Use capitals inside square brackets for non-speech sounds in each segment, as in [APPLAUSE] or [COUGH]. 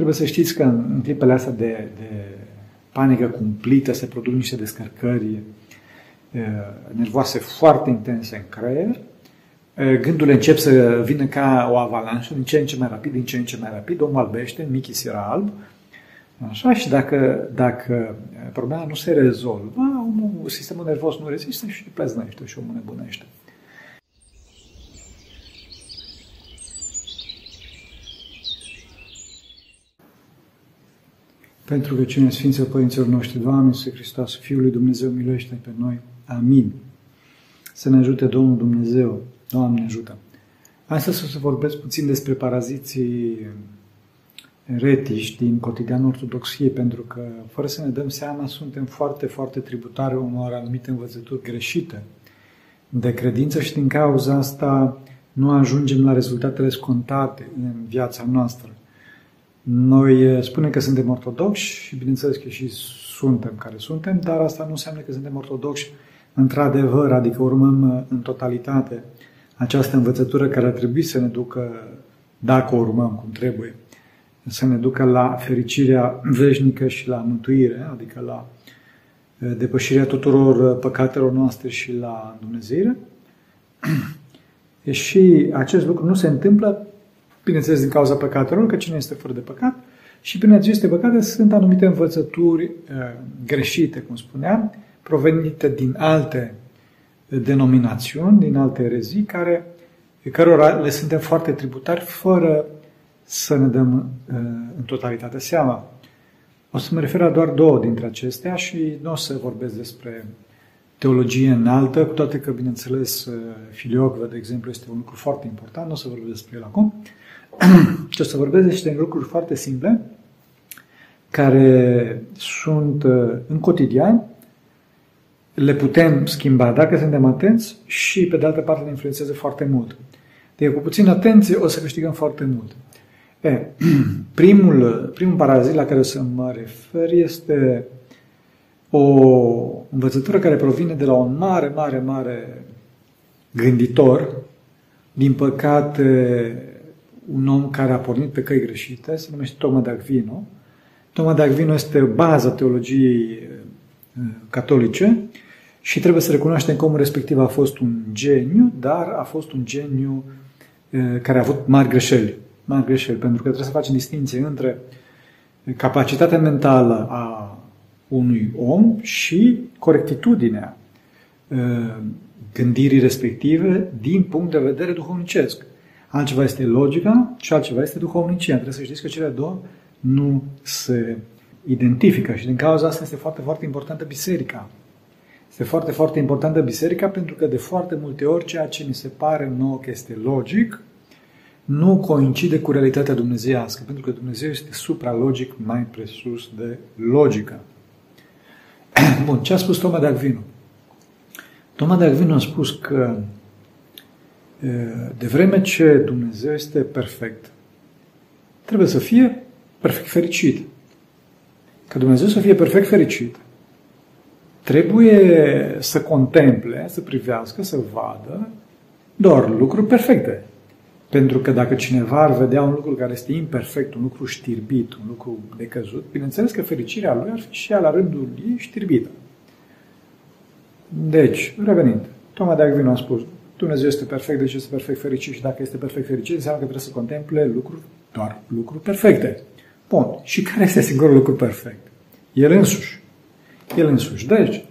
Trebuie să știți că în clipele astea de, de panică cumplită se produc niște descărcări nervoase foarte intense în creier, gândurile încep să vină ca o avalanșă, din ce în ce mai rapid, din ce în ce mai rapid, omul albește, Mickey era alb, Așa, și dacă, dacă problema nu se rezolvă, omul, sistemul nervos nu rezistă și pleznește și omul nebunește. Pentru că cine Sfinților Părinților noștri, Doamne, Să Hristos, Fiul lui Dumnezeu, miluiește pe noi. Amin. Să ne ajute Domnul Dumnezeu. Doamne, ajută. Astăzi o să vorbesc puțin despre paraziții retiși din cotidianul ortodoxiei, pentru că, fără să ne dăm seama, suntem foarte, foarte tributare unor anumite învățături greșite de credință și din cauza asta nu ajungem la rezultatele scontate în viața noastră. Noi eh, spunem că suntem ortodoxi și bineînțeles că și suntem care suntem, dar asta nu înseamnă că suntem ortodoxi într-adevăr, adică urmăm eh, în totalitate această învățătură care ar trebui să ne ducă, dacă o urmăm cum trebuie, să ne ducă la fericirea veșnică și la mântuire, adică la eh, depășirea tuturor păcatelor noastre și la Dumnezeire. [CLEARS THROAT] Și acest lucru nu se întâmplă bineînțeles din cauza păcatelor, că cine este fără de păcat, și prin aceste păcate sunt anumite învățături uh, greșite, cum spuneam, provenite din alte denominațiuni, din alte erezii, care, cărora le suntem foarte tributari, fără să ne dăm uh, în totalitate seama. O să mă refer la doar două dintre acestea și nu o să vorbesc despre teologie înaltă, cu toate că, bineînțeles, uh, filiocvă, de exemplu, este un lucru foarte important, nu o să vorbesc despre el acum, [CLEARS THROAT] ce o să vorbesc niște lucruri foarte simple, care sunt uh, în cotidian, le putem schimba dacă suntem atenți și, pe de altă parte, ne influențează foarte mult. Deci, cu puțin atenție, o să câștigăm foarte mult. E, [CLEARS THROAT] primul, primul parazit la care o să mă refer este o învățătură care provine de la un mare, mare, mare gânditor, din păcate un om care a pornit pe căi greșite, se numește Toma de Aquino. Toma de Aquino este baza teologiei uh, catolice și trebuie să recunoaștem că omul respectiv a fost un geniu, dar a fost un geniu uh, care a avut mari greșeli. Mari greșeli, pentru că trebuie să facem distinție între capacitatea mentală a unui om și corectitudinea uh, gândirii respective din punct de vedere duhovnicesc. Altceva este logica și altceva este duhovnicia. Trebuie să știți că cele două nu se identifică și din cauza asta este foarte, foarte importantă biserica. Este foarte, foarte importantă biserica pentru că de foarte multe ori ceea ce ni se pare nouă că este logic nu coincide cu realitatea dumnezeiască, pentru că Dumnezeu este supralogic mai presus de logică. [CLEARS THROAT] Bun, ce a spus Toma de Aquino? Toma de Aquino a spus că de vreme ce Dumnezeu este perfect, trebuie să fie perfect fericit. Ca Dumnezeu să fie perfect fericit, trebuie să contemple, să privească, să vadă doar lucruri perfecte. Pentru că dacă cineva ar vedea un lucru care este imperfect, un lucru știrbit, un lucru decăzut, bineînțeles că fericirea lui ar fi și ea la rândul ei știrbită. Deci, revenind, Toma de Agvino a spus, Dumnezeu este perfect, deci este perfect fericit și dacă este perfect fericit, înseamnă că trebuie să contemple lucruri, doar lucruri perfecte. Bun. Și care este singurul lucru perfect? El însuși. El însuși. Deci,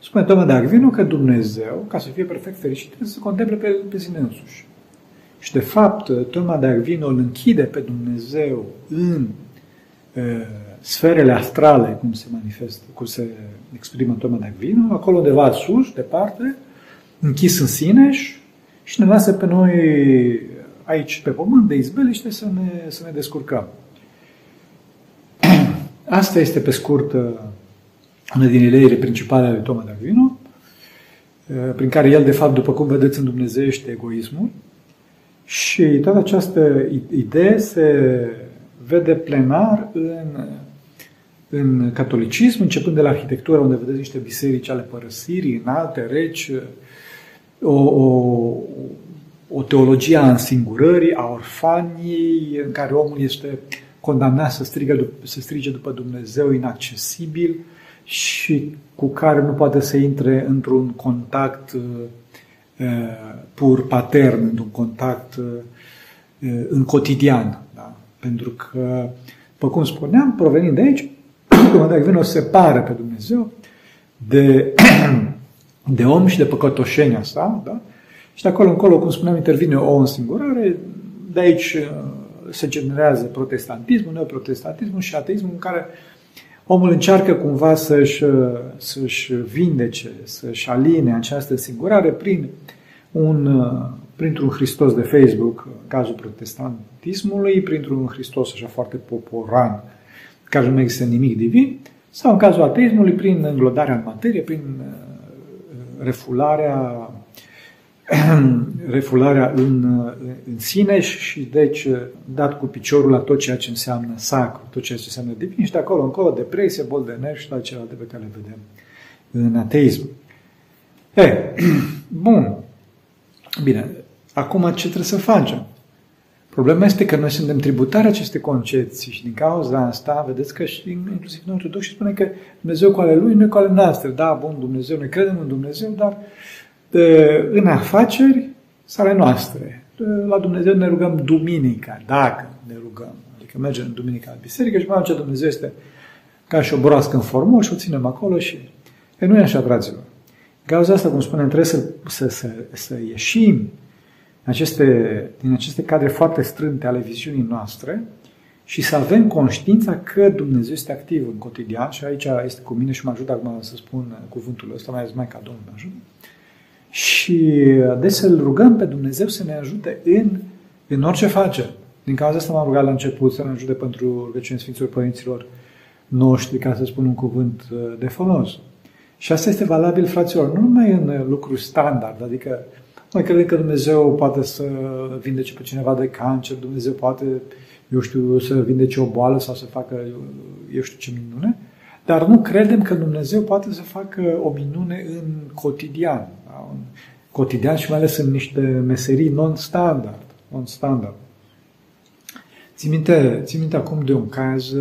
spune Toma de Agvino că Dumnezeu, ca să fie perfect fericit, trebuie să contemple pe, pe sine însuși. Și de fapt, Toma de Agvino îl închide pe Dumnezeu în uh, sferele astrale, cum se manifestă, cum se exprimă Toma de Agvino, acolo undeva sus, departe, închis în sine și ne lasă pe noi aici pe pământ de izbeliște să ne, să ne descurcăm. [CLEARS THROAT] Asta este pe scurt una din ideile principale ale Toma de Aquino, prin care el, de fapt, după cum vedeți în Dumnezeu, este egoismul. Și toată această idee se vede plenar în, în catolicism, începând de la arhitectură, unde vedeți niște biserici ale părăsirii, alte reci, o, o, o teologie a însingurării, a orfaniei, în care omul este condamnat să, strigă, să strige după Dumnezeu inaccesibil și cu care nu poate să intre într-un contact uh, uh, pur patern, într-un contact uh, în cotidian. Da? Pentru că, după cum spuneam, provenind de aici, [COUGHS] dacă vine o separă pe Dumnezeu de, de om și de păcătoșenia sa, da? și de acolo încolo, cum spuneam, intervine o însingurare, de aici se generează protestantismul, neoprotestantismul și ateismul în care omul încearcă cumva să-și, să-și vindece, să-și aline această singurare prin un, printr-un Hristos de Facebook, în cazul protestantismului, printr-un Hristos așa foarte poporan, care nu există nimic divin, sau în cazul ateismului, prin înglodarea în materie, prin uh, refularea [CLEARS THROAT] refularea în, în sine și deci dat cu piciorul la tot ceea ce înseamnă sacru, tot ceea ce înseamnă divin și de acolo încolo depresie, bol de nervi și toate celelalte pe care le vedem în ateism. E, [CLEARS THROAT] bun. Bine, acum ce trebuie să facem? Problema este că noi suntem tributari aceste concepții și din cauza asta, vedeți că și inclusiv noi ortodoxi spune că Dumnezeu cu ale Lui, noi cu ale noastre. Da, bun, Dumnezeu, noi credem în Dumnezeu, dar în afaceri sunt ale noastre. La Dumnezeu ne rugăm duminica, dacă ne rugăm. Adică mergem în duminica la biserică și mai ce Dumnezeu este ca și o broască în formol și o ținem acolo și... E nu e așa, fraților. Cauza asta, cum spunem, trebuie să, să, să, să ieșim aceste, din aceste cadre foarte strânte ale viziunii noastre și să avem conștiința că Dumnezeu este activ în cotidian și aici este cu mine și mă ajută acum să spun cuvântul ăsta, mai ales mai ca Domnul mă ajută. Și de să-L rugăm pe Dumnezeu să ne ajute în, în orice face. Din cauza asta m-am rugat la început să ne ajute pentru rugăciune Sfinților Părinților noștri, ca să spun un cuvânt uh, de folos. Și asta este valabil, fraților, nu numai în lucruri standard, adică noi credem că Dumnezeu poate să vindece pe cineva de cancer, Dumnezeu poate, eu știu, să vindece o boală sau să facă, eu știu ce minune, dar nu credem că Dumnezeu poate să facă o minune în cotidian, da? în cotidian și mai ales în niște meserii non-standard. Non-standard. Țin minte, țin minte acum de un caz,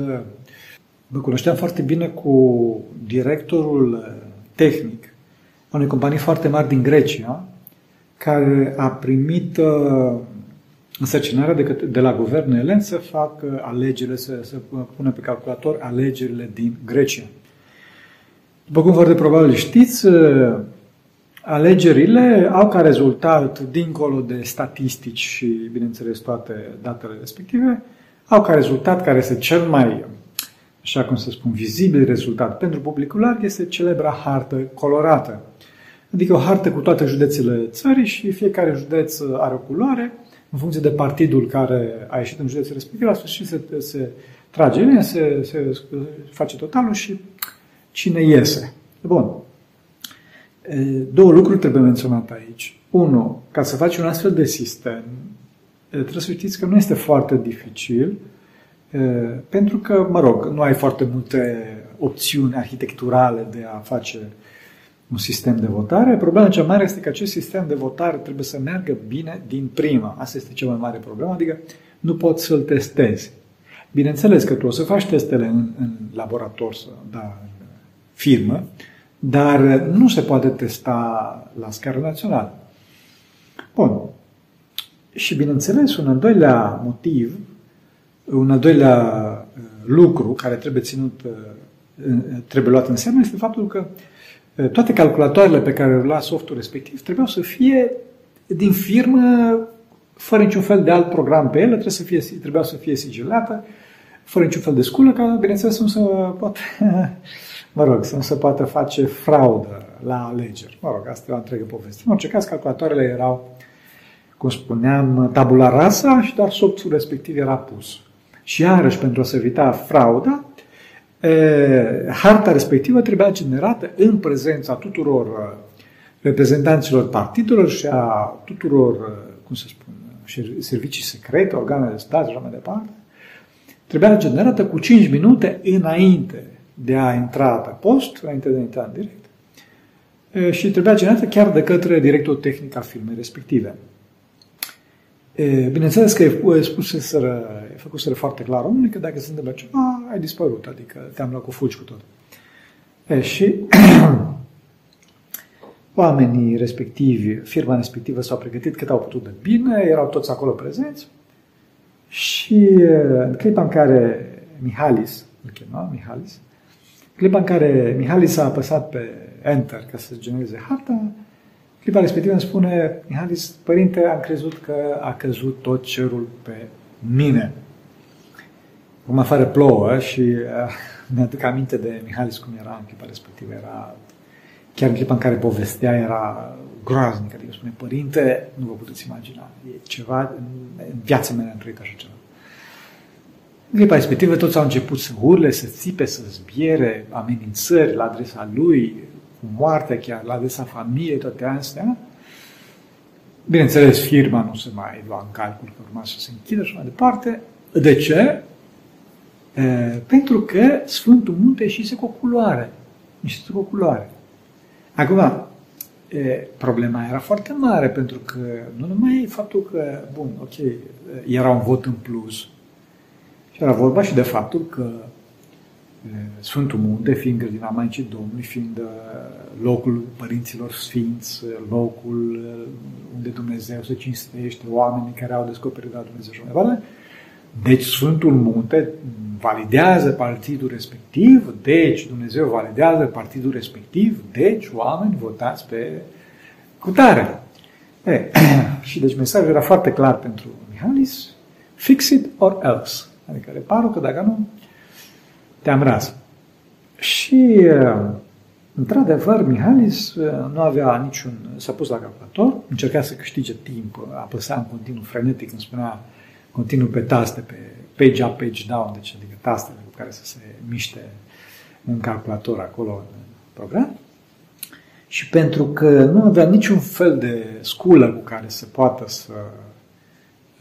mă cunoșteam foarte bine cu directorul tehnic a unei companii foarte mari din Grecia, care a primit uh, însărcinarea de, de la guvernul elen să facă alegerile, să, să pună pe calculator alegerile din Grecia. După cum foarte probabil știți, uh, alegerile au ca rezultat, dincolo de statistici și, bineînțeles, toate datele respective, au ca rezultat care este cel mai, așa cum să spun, vizibil rezultat pentru publicul larg, este celebra hartă colorată Adică o hartă cu toate județele țării și fiecare județ are o culoare în funcție de partidul care a ieșit în județul respectiv. La sfârșit se, se trage linia, se, se face totalul și cine iese. Bun. Două lucruri trebuie menționate aici. Unu, ca să faci un astfel de sistem, trebuie să știți că nu este foarte dificil, pentru că, mă rog, nu ai foarte multe opțiuni arhitecturale de a face un sistem de votare. Problema cea mare este că acest sistem de votare trebuie să meargă bine din prima. Asta este cea mai mare problemă, adică nu poți să-l testezi. Bineînțeles că tu o să faci testele în, în laborator, da, în firmă, dar nu se poate testa la scară națională. Bun. Și bineînțeles, un al doilea motiv, un al doilea uh, lucru care trebuie ținut, uh, trebuie luat în seamă este faptul că toate calculatoarele pe care le lua softul respectiv trebuiau să fie din firmă, fără niciun fel de alt program pe ele, trebuie să fie, trebuiau să fie sigilată, fără niciun fel de sculă, ca, bineînțeles, să nu se poate, [LAUGHS] mă rog, să nu se poată face fraudă la alegeri. Mă rog, asta e o întreagă poveste. În orice caz, calculatoarele erau, cum spuneam, tabula rasa și doar softul respectiv era pus. Și iarăși, pentru a se evita frauda, harta respectivă trebuia generată în prezența tuturor reprezentanților partidelor și a tuturor, cum să spun, servicii secrete, organe de stat și așa mai departe, trebuia generată cu 5 minute înainte de a intra pe post, înainte de a intra în direct, și trebuia generată chiar de către directorul tehnic al firmei respective. E, bineînțeles că e spuseseră, e făcuseră foarte clar omului că dacă se întâmplă ceva, ai dispărut, adică te-am luat cu fugi cu tot. E, și [CLEARS THROAT] oamenii respectivi, firma respectivă s-au pregătit cât au putut de bine, erau toți acolo prezenți și în clipa în care Mihalis, îl chema Mihalis, clipa în care Mihalis a apăsat pe Enter ca să genereze harta, clipa respectivă îmi spune Mihalis, părinte, am crezut că a căzut tot cerul pe mine. Cum afară plouă și uh, mi-aduc aminte de Mihalis cum era în clipa respectivă. Era, chiar în clipa în care povestea era groaznic. Adică spune, părinte, nu vă puteți imagina. E ceva, în viața mea am trăit așa ceva. În clipa respectivă toți au început să urle, să țipe, să zbiere, amenințări la adresa lui, cu moartea chiar, la adresa familiei, toate astea. Bineînțeles, firma nu se mai lua în calcul că urma să se închidă și mai departe. De ce? E, pentru că Sfântul Munte și cu o culoare. Niște cu o culoare. Acum, e, problema era foarte mare, pentru că nu numai faptul că, bun, ok, era un vot în plus, și era vorba și de faptul că Sfântul Munte, fiind grădina Maicii Domnului, fiind locul părinților sfinți, locul unde Dumnezeu se cinstește, oamenii care au descoperit la Dumnezeu și mai deci Sfântul Munte validează partidul respectiv, deci Dumnezeu validează partidul respectiv, deci oameni votați pe cutare. E, [CLEARS THROAT] și deci mesajul era foarte clar pentru Mihalis, fix it or else. Adică repară că dacă nu, te-am ras. Și, uh, într-adevăr, Mihalis uh, nu avea niciun... S-a pus la calculator, încerca să câștige timp, apăsa în continuu frenetic, îmi spunea continuu pe taste, pe page up, page down, deci adică tastele cu care să se miște un calculator acolo în program. Și pentru că nu avea niciun fel de sculă cu care să poată să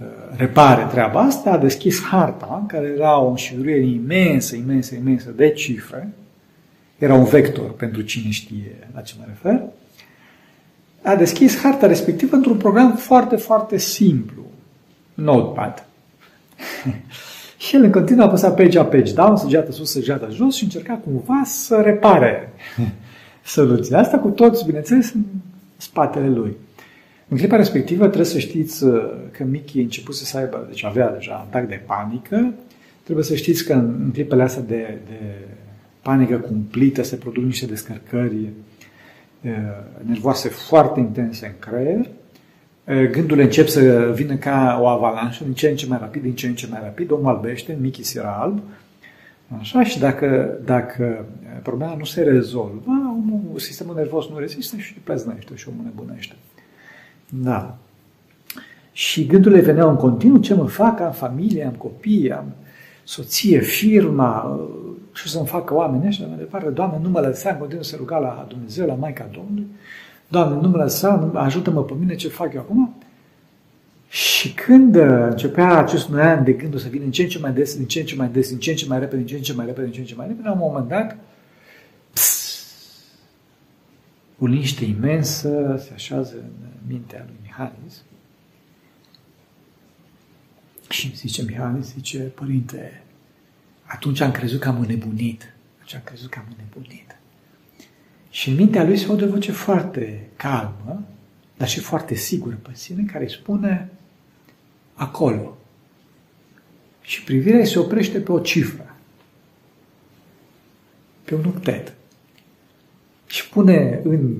Uh, repare treaba asta, a deschis harta, în care era o înșiruire imensă, imensă, imensă de cifre, era un vector pentru cine știe la ce mă refer, a deschis harta respectivă într-un program foarte, foarte simplu, Notepad. [LAUGHS] și el în continuu a apăsat page up, page down, săgeată sus, săgeată jos și încerca cumva să repare [LAUGHS] soluția asta cu toți, bineînțeles, în spatele lui. În clipa respectivă trebuie să știți uh, că Mickey a început să aibă, deci avea deja atac de panică. Trebuie să știți că în clipele astea de, de panică cumplită se produc niște descărcări uh, nervoase foarte intense în creier. Uh, gândurile încep să vină ca o avalanșă, din ce în ce mai rapid, din ce în ce mai rapid, omul albește, Mickey era alb, Așa, și dacă, dacă problema nu se rezolvă, omul, sistemul nervos nu rezistă și pleznește și omul nebunește. Da. Și gândurile veneau în continuu, ce mă fac, am familie, am copii, am soție, firma, ce să-mi facă oamenii ăștia, mai departe, Doamne, nu mă lăsa, în continuu să ruga la Dumnezeu, la Maica Domnului, Doamne, nu mă lăsa, ajută-mă pe mine, ce fac eu acum? Și când începea acest an de gândul să vină în ce în ce mai des, din ce în ce mai des, din ce în ce mai repede, din ce în ce mai repede, din ce în ce mai repede, la un moment dat, o liniște imensă se așează în mintea lui Mihalis și zice Mihalis, zice, părinte, atunci am crezut că am înnebunit. Atunci am crezut că am înnebunit. Și în mintea lui se aude o voce foarte calmă, dar și foarte sigură pe sine, care îi spune acolo. Și privirea se oprește pe o cifră, pe un octet și pune în,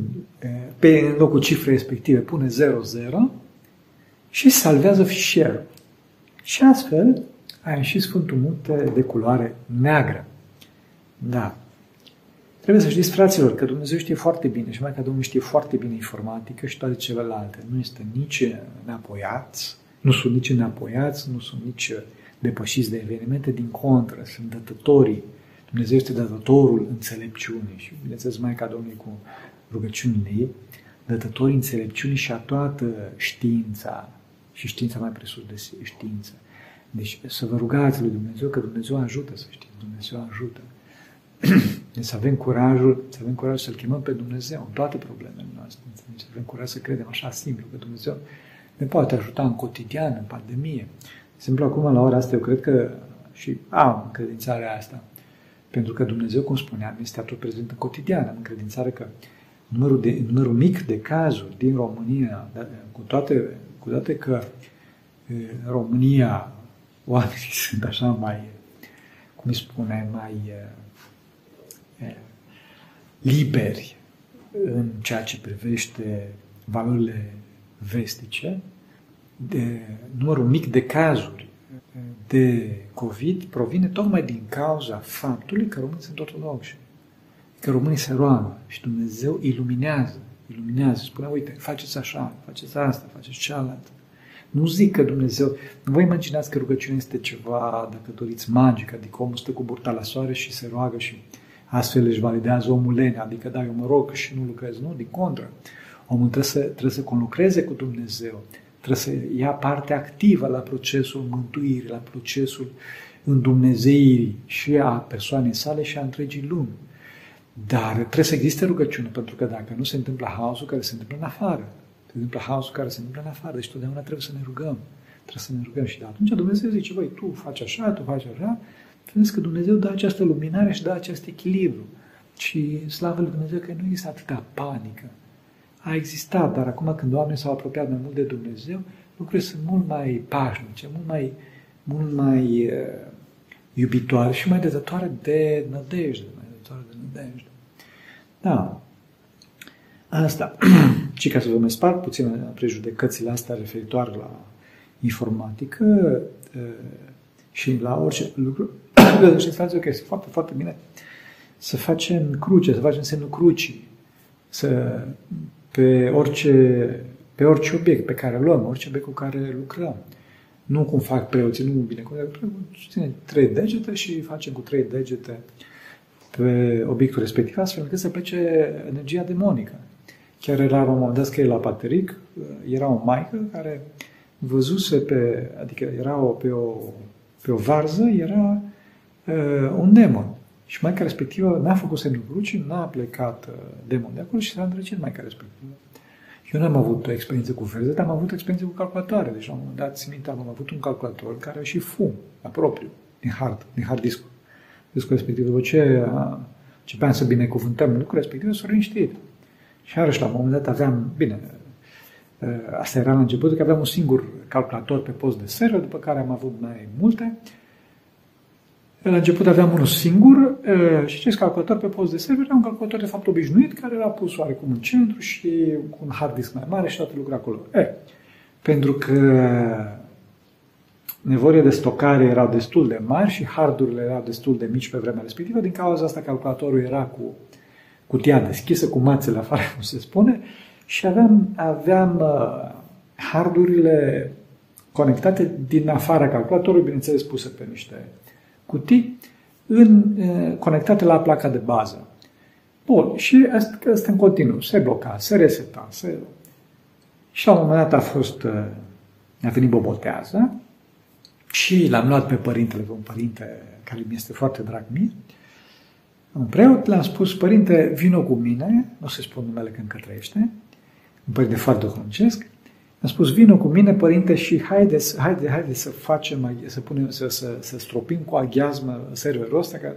pe, în locul cifrei respective, pune 00 și salvează fișierul. Și astfel a ieșit Sfântul Munte de culoare neagră. Da. Trebuie să știți, fraților, că Dumnezeu știe foarte bine și mai că Domnul știe foarte bine informatică și toate celelalte. Nu este nici neapoiați, nu sunt nici neapoiați, nu sunt nici depășiți de evenimente, din contră, sunt dătătorii Dumnezeu este dătătorul înțelepciunii și, bineînțeles, Maica Domnului cu rugăciunile ei, dătătorii înțelepciunii și a toată știința și știința mai presus de știință. Deci să vă rugați lui Dumnezeu că Dumnezeu ajută, să știți, Dumnezeu ajută. [CLEARS THROAT] deci să avem curajul, să avem curajul să-L chemăm pe Dumnezeu în toate problemele noastre. Să avem curaj să credem așa simplu că Dumnezeu ne poate ajuta în cotidian, în pandemie. De exemplu, acum, la ora asta, eu cred că și am încredințarea asta, pentru că Dumnezeu, cum spuneam, este atot prezent în cotidian. Am încredințare că numărul, de, numărul mic de cazuri din România, cu toate, cu toate că în România oamenii [LAUGHS] sunt așa mai, cum îi spune, mai liberi în ceea ce privește valorile vestice, de numărul mic de cazuri de COVID provine tocmai din cauza faptului că românii sunt ortodoxi, că românii se roagă și Dumnezeu iluminează, iluminează, spune, uite, faceți așa, faceți asta, faceți cealaltă. Nu zic că Dumnezeu, nu vă imaginați că rugăciunea este ceva, dacă doriți, magic, adică omul stă cu burta la soare și se roagă și astfel își validează omul lene, adică dacă mă rog și nu lucrez, nu, din contră. Omul trebuie să, trebuie să conlucreze cu Dumnezeu, trebuie să ia parte activă la procesul mântuirii, la procesul îndumnezeirii și a persoanei sale și a întregii lumi. Dar trebuie să existe rugăciune, pentru că dacă nu se întâmplă haosul care se întâmplă în afară, se întâmplă haosul care se întâmplă în afară, deci totdeauna trebuie să ne rugăm. Trebuie să ne rugăm și de atunci Dumnezeu zice, băi, tu faci așa, tu faci așa, vedeți că Dumnezeu dă această luminare și dă acest echilibru. Și slavă lui Dumnezeu că nu este atâta panică. A existat, dar acum când oamenii s-au apropiat mai mult de Dumnezeu, lucrurile sunt mult mai pașnice, mult mai, mult mai uh, iubitoare și mai dezătoare de nădejde, mai dezătoare de nădejde. Da. Asta. [CLEARS THROAT] și ca să vă mai spart puțin prejudecățile astea referitoare la informatică uh, și la orice lucru, și să că este foarte, foarte bine să facem cruce, să facem semnul crucii, să, pe, orice, pe orice obiect pe care îl luăm, orice obiect cu care lucrăm. Nu cum fac preoții, nu bine, cu ține trei degete și facem cu trei degete pe obiectul respectiv, astfel încât să plece energia demonică. Chiar era la un moment dat scrie la Pateric, era o maică care văzuse pe, adică era o, pe, o, pe o varză, era uh, un demon. Și maica respectivă n-a făcut semnul crucii, n-a plecat uh, demon de acolo și s-a îndrăcit maica respectivă. Eu n-am avut o experiență cu verză, dar am avut o experiență cu calculatoare. Deci, la un moment dat, țin minte, am avut un calculator care și fum, la propriu, din hard, din hard disk. Discul respectiv, după ce începeam să binecuvântăm lucrul respectiv, s-a liniștit. Și iarăși, la un moment dat, aveam, bine, uh, asta era la început, că aveam un singur calculator pe post de server, după care am avut mai multe, la început aveam unul singur și acest calculator pe post de server era un calculator de fapt obișnuit care era pus oarecum în centru și cu un hard disk mai mare și toate lucrurile acolo. E, pentru că nevoile de stocare erau destul de mari și hardurile erau destul de mici pe vremea respectivă, din cauza asta calculatorul era cu cutia deschisă, cu mațele afară, cum se spune, și aveam, aveam uh, hardurile conectate din afara calculatorului, bineînțeles puse pe niște cutii în, conectate la placa de bază. Bun, și asta, asta în continuu. Se bloca, se reseta, se... Și la un moment dat a fost, a venit bobotează și l-am luat pe părintele, pe un părinte care mi este foarte drag mie, un preot, le-am spus, părinte, vină cu mine, nu se spun numele că încă trăiește, un părinte foarte duhovnicesc, a spus, vină cu mine, părinte, și haideți, haide, haide să facem, să, punem, să, să, să stropim cu aghiazmă serverul ăsta. Că...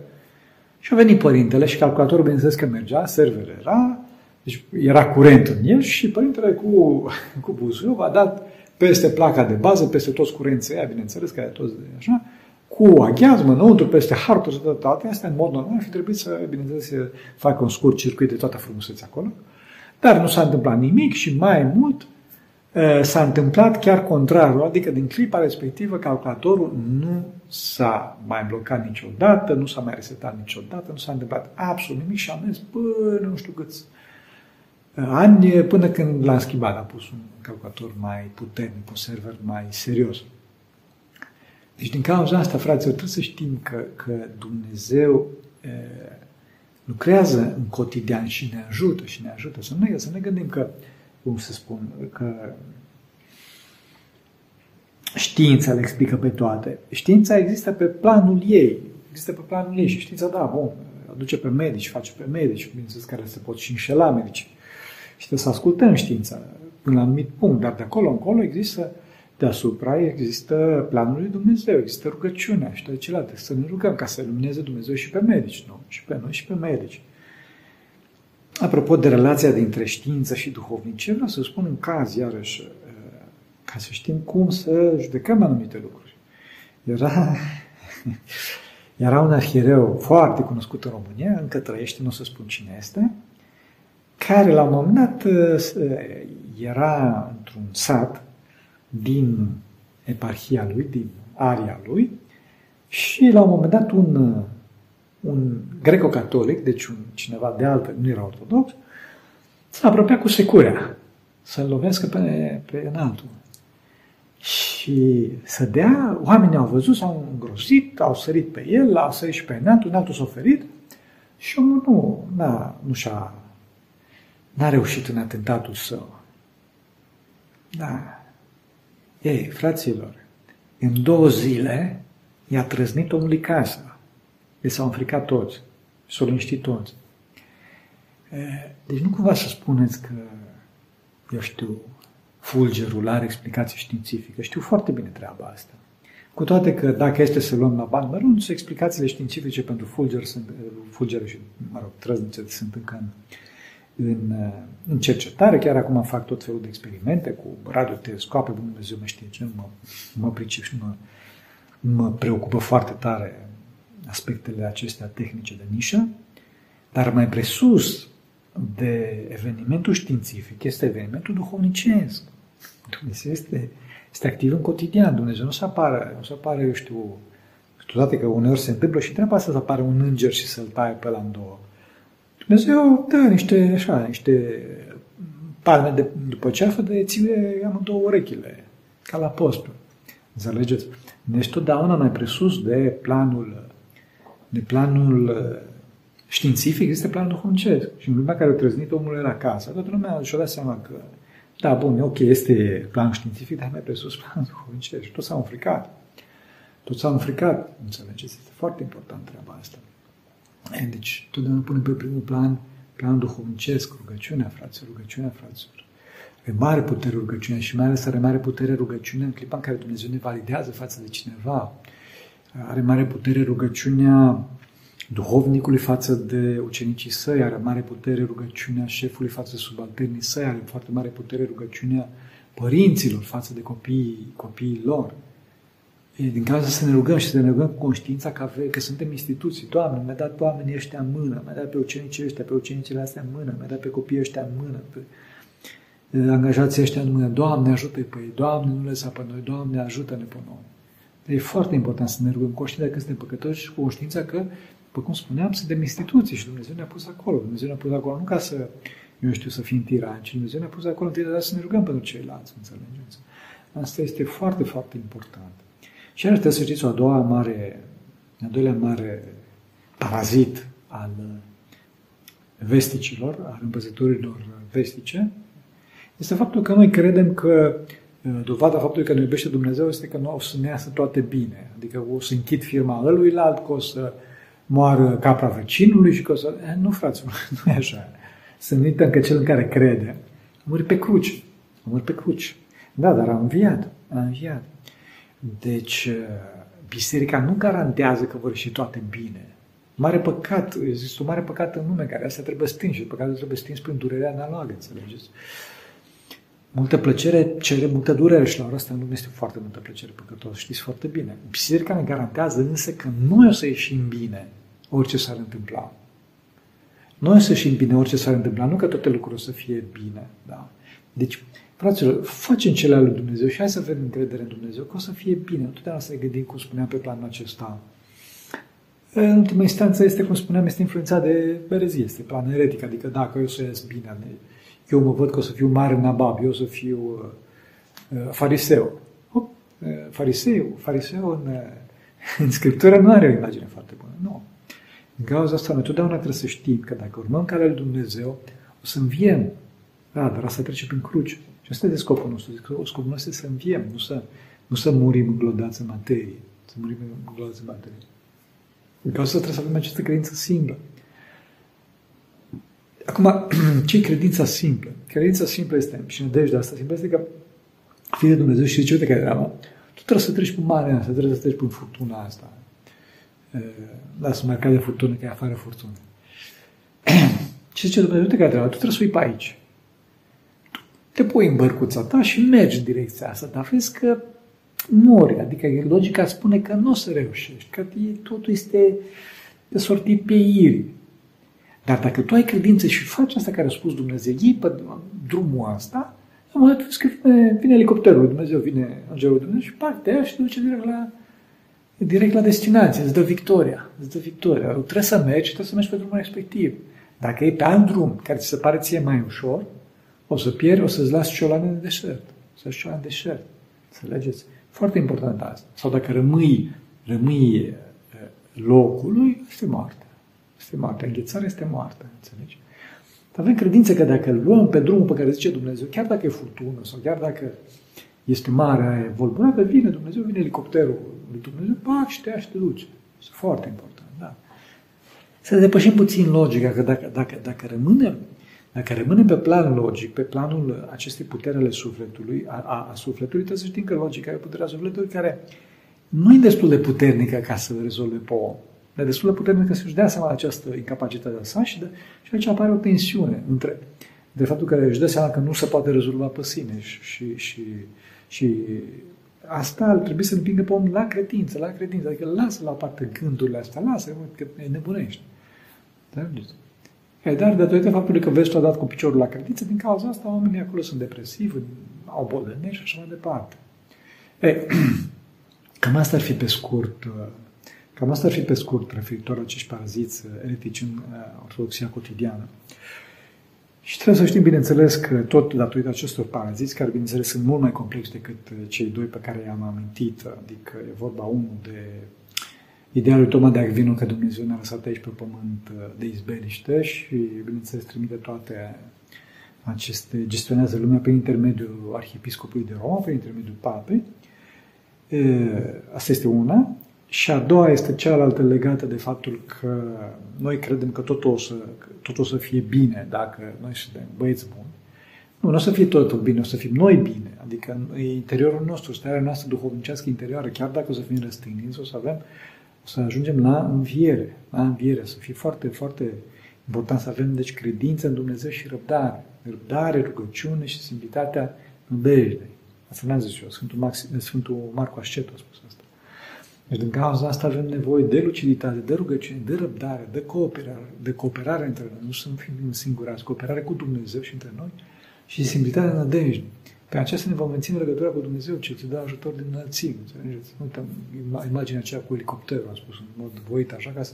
Și a venit părintele și calculatorul, bineînțeles că mergea, server era, deci era curent în el și părintele cu, cu buzuiul a dat peste placa de bază, peste toți curenții aia, bineînțeles, că toți așa, cu aghiazmă înăuntru, peste harturi și toate astea, în mod normal, ar fi trebuit să, bineînțeles, să facă un scurt circuit de toată frumusețea acolo. Dar nu s-a întâmplat nimic și mai mult, Eh, s-a întâmplat chiar contrarul, adică din clipa respectivă calculatorul nu s-a mai blocat niciodată, nu s-a mai resetat niciodată, nu s-a întâmplat absolut nimic și a mers până nu știu câți eh, ani, până când l-am schimbat, a pus un calculator mai puternic, un server mai serios. Deci din cauza asta, fraților, trebuie să știm că, că Dumnezeu e, eh, lucrează în cotidian și ne ajută și ne ajută. Să ne, să ne gândim că cum să spun, că știința le explică pe toate. Știința există pe planul ei. Există pe planul ei și știința, da, bun, aduce pe medici, face pe medici, bineînțeles care se pot și înșela medici. Și trebuie să ascultăm știința. până la un anumit punct, dar de acolo încolo există deasupra există planul lui Dumnezeu, există rugăciunea și toate celelalte. Să ne rugăm ca să lumineze Dumnezeu și pe medici, nu? Și pe noi și pe medici. Apropo de relația dintre știință și duhovnicie, vreau să spun un caz, iarăși, uh, ca să știm cum să judecăm anumite lucruri. Era, [LAUGHS] era un arhiereu foarte cunoscut în România, încă trăiește, nu o să spun cine este, care la un moment dat uh, era într-un sat din eparhia lui, din aria lui, și la un moment dat un, un greco-catolic, deci un, cineva de altă, nu era ortodox, s-a apropiat cu securea să-l lovească pe, pe înaltul. Și să dea, oamenii au văzut, s-au îngrozit, au sărit pe el, au sărit și pe înaltul, înaltul s-a oferit și omul nu, n-a, nu și-a, n-a reușit în atentatul său. Da. Ei, fraților, în două zile i-a trăznit omului casa. Le s-au înfricat toți. S-au liniștit toți. Deci nu cumva să spuneți că, eu știu, fulgerul are explicație științifică. Știu foarte bine treaba asta. Cu toate că dacă este să luăm la bani mărunți, explicațiile științifice pentru fulger sunt, fulgere și, mă rog, trăznice sunt încă în, în, în cercetare. Chiar acum fac tot felul de experimente cu radiotelescoape, Dumnezeu mă știe ce, mă, mă pricep și mă, mă preocupă foarte tare aspectele acestea tehnice de nișă, dar mai presus de evenimentul științific este evenimentul duhovnicesc. Dumnezeu este, este activ în cotidian. Dumnezeu nu se apare, nu se apare, eu știu, toate că uneori se întâmplă și treaba asta să apare un înger și să-l taie pe la în două. Dumnezeu dă niște, așa, niște palme de, după ceafă de ține amândouă urechile, ca la postul. Înțelegeți? Deci totdeauna mai presus de planul, de planul uh, științific este planul duhovnicesc. Și în lumea care a trăznit omul era acasă, toată lumea și-a dat seama că da, bun, ok, este planul științific, dar mai presus planul duhovnicesc. Și toți s-au înfricat. Toți s-au înfricat. Înțelegeți? Este foarte important treaba asta. Deci, totdeauna punem pe primul plan planul duhovnicesc, rugăciunea, fraților, rugăciunea, fraților. Are mare putere rugăciunea și mai ales are mare putere rugăciunea în clipa în care Dumnezeu ne validează față de cineva. Are mare putere rugăciunea duhovnicului față de ucenicii săi, are mare putere rugăciunea șefului față de subalternii săi, are foarte mare putere rugăciunea părinților față de copiii, copiii lor. E din cauza să ne rugăm și să ne rugăm cu conștiința că, ave, că suntem instituții. Doamne, mi-a dat oamenii ăștia în mână, mi-a dat pe ucenicii ăștia, pe ucenicile astea în mână, mi-a dat pe copiii ăștia în mână, pe angajații ăștia în mână. Doamne, ajută-i pe ei, Doamne, nu lăsa pe noi, Doamne, ajută-ne pe noi. E foarte important să ne rugăm conștiința că suntem păcătoși și cu conștiința că, după cum spuneam, suntem instituții și Dumnezeu ne-a pus acolo. Dumnezeu ne-a pus acolo nu ca să, eu știu, să fim tirani, ci Dumnezeu ne-a pus acolo întâi de să ne rugăm pentru ceilalți, înțelegeți? Asta este foarte, foarte important. Și ar să știți, o a doua mare, a doilea mare parazit al vesticilor, al învățăturilor vestice, este faptul că noi credem că dovada faptului că ne iubește Dumnezeu este că nu o să ne iasă toate bine. Adică o să închid firma ăluilalt, că o să moară capra vecinului și că o să... Eh, nu, fraților, [LAUGHS] nu e așa. Să nu uităm că cel în care crede a murit pe cruce. A murit pe cruce. Da, dar a înviat. A înviat. Deci, uh, biserica nu garantează că vor ieși toate bine. Mare păcat, există un mare păcat în lume care asta trebuie stins și păcatul trebuie stins prin durerea analogă, înțelegeți? Multă plăcere cere multă durere și la ora asta în lume este foarte multă plăcere păcătoasă, știți foarte bine. Biserica ne garantează însă că noi o să ieșim bine orice s-ar întâmpla. Noi o să ieșim bine orice s-ar întâmpla, nu că toate lucrurile o să fie bine. Da? Deci, Fraților, facem cele ale lui Dumnezeu și hai să avem încredere în Dumnezeu, că o să fie bine. Întotdeauna să ne gândim, cum spuneam, pe planul acesta. În ultima instanță este, cum spuneam, este influențat de berezie, este plan eretic, adică dacă eu să ies bine, eu mă văd că o să fiu mare nabab, eu o să fiu uh, uh fariseu. Hop, uh, fariseu, fariseu în, uh, [LAUGHS] în Scriptură nu are o imagine foarte bună, nu. În cauza asta, noi totdeauna trebuie să știm că dacă urmăm calea lui Dumnezeu, o să înviem. Da, dar asta trece prin cruce. Și asta este scopul nostru. Scopul nostru este să înviem, nu să, nu să murim înglodați în materie. Să murim înglodați în materie. În cauza asta trebuie să avem această credință simplă. Acum, [CLEARS THROAT] ce e credința simplă? Credința simplă este, și nădejdea asta simplă este că fii de Dumnezeu și zice, uite care treaba, tu trebuie să treci pe marea asta, trebuie să treci pe furtuna asta. Lasă mai de furtună, că e afară furtună. Ce [CLEARS THROAT] zice Dumnezeu, uite care treaba, tu trebuie să fii pe aici. Tu te pui în bărcuța ta și mergi în direcția asta, dar vezi că mori, adică logica spune că nu o să reușești, că totul este de sortit pe iri. Dar dacă tu ai credință și faci asta care a spus Dumnezeu, iei pe drumul asta, am un moment că vine, vine elicopterul, Dumnezeu vine îngerul Dumnezeu și partea și duce direct la, direct la destinație, îți dă victoria, îți dă victoria. Trebuie să mergi, trebuie să mergi pe drumul respectiv. Dacă e pe alt drum care ți se pare ție mai ușor, o să pieri, o să-ți lași ciolană în deșert. Să-ți ciolană în deșert. Înțelegeți? Foarte important asta. Sau dacă rămâi, rămâi locului, este moarte. Este moarte. Înghețarea este moarte. Înțelegi? Dar avem credință că dacă îl luăm pe drumul pe care zice Dumnezeu, chiar dacă e furtună sau chiar dacă este mare aia volburată, vine Dumnezeu, vine elicopterul lui Dumnezeu, pac, și te ia și te duce. Este foarte important, da. Să depășim puțin logica, că dacă, dacă, dacă rămânem dacă rămânem pe plan logic, pe planul acestei puteri ale sufletului, a, a, a sufletului, trebuie să știm că logica e puterea sufletului care nu e destul de puternică ca să rezolve pe om. Dar destul de puternică să-și dea seama de această incapacitate a sa și, de, și aici apare o tensiune între de faptul că își dă seama că nu se poate rezolva pe sine și, și, și, și asta ar trebui să împingă pe om la credință, la credință. Adică lasă la o parte gândurile astea, lasă, că e nebunești. Da? E, dar datorită faptului că vestul a dat cu piciorul la credință, din cauza asta oamenii acolo sunt depresivi, au bolănești și așa mai departe. E, [CLEARS THROAT] cam asta ar fi pe scurt, cam asta ar fi pe scurt referitor la acești paraziți eretici în ortodoxia cotidiană. Și trebuie să știm, bineînțeles, că tot datorită acestor paraziți, care, bineînțeles, sunt mult mai complexi decât cei doi pe care i-am amintit, adică e vorba unul de Ideea lui Toma de Acvino că Dumnezeu ne-a lăsat aici pe pământ uh, de izbeliște și, bineînțeles, trimite toate aceste, gestionează lumea prin intermediul arhiepiscopului de Roma, prin intermediul papei. Asta este una. Și a doua este cealaltă legată de faptul că noi credem că totul o să, totul o să fie bine dacă noi suntem băieți buni. Nu, nu o să fie totul bine, o să fim noi bine. Adică în interiorul nostru, starea noastră duhovnicească interioară, chiar dacă o să fim răstigniți, o să avem să ajungem la înviere, la înviere, să fie foarte, foarte important să avem, deci, credință în Dumnezeu și răbdare. Răbdare, rugăciune și simplitatea nădejdei. Asta n-am zis eu, Sfântul, Max, Sfântul Marco Ascetu a spus asta. Deci, din cauza asta avem nevoie de luciditate, de rugăciune, de răbdare, de cooperare, de cooperare între noi. Nu să nu fim singurați, cooperare cu Dumnezeu și între noi și simplitatea nădejdei. Pe aceasta ne vom menține legătura cu Dumnezeu, ce îți dă ajutor din înălțime. Înțelegeți? Uităm imaginea aceea cu elicopterul, am spus în mod voit, așa ca să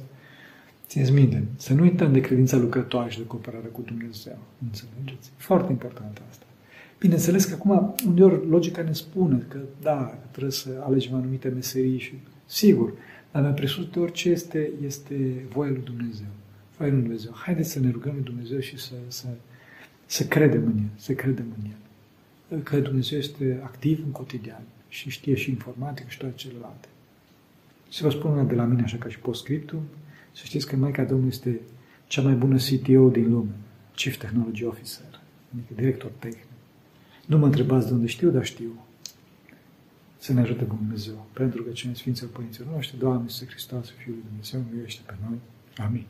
țineți minte. Să nu uităm de credința lucrătoare și de cooperare cu Dumnezeu. Înțelegeți? Foarte important asta. Bineînțeles că acum, uneori, logica ne spune că, da, trebuie să alegem anumite meserii și, sigur, dar mai presus de orice este, este voia lui Dumnezeu. Voia lui Dumnezeu. Haideți să ne rugăm lui Dumnezeu și să, să, să credem în El, să credem în El că Dumnezeu este activ în cotidian și știe și informatică și toate celelalte. Și vă spun una de la mine, așa ca și postscriptum, să știți că Maica Domnului este cea mai bună CTO din lume, Chief Technology Officer, adică director tehnic. Nu mă întrebați de unde știu, dar știu. Să ne ajute Dumnezeu, pentru că cine Sfinților Părinților noștri, Doamne Iisuse Hristos, Fiul lui Dumnezeu, miluiește pe noi. Amin.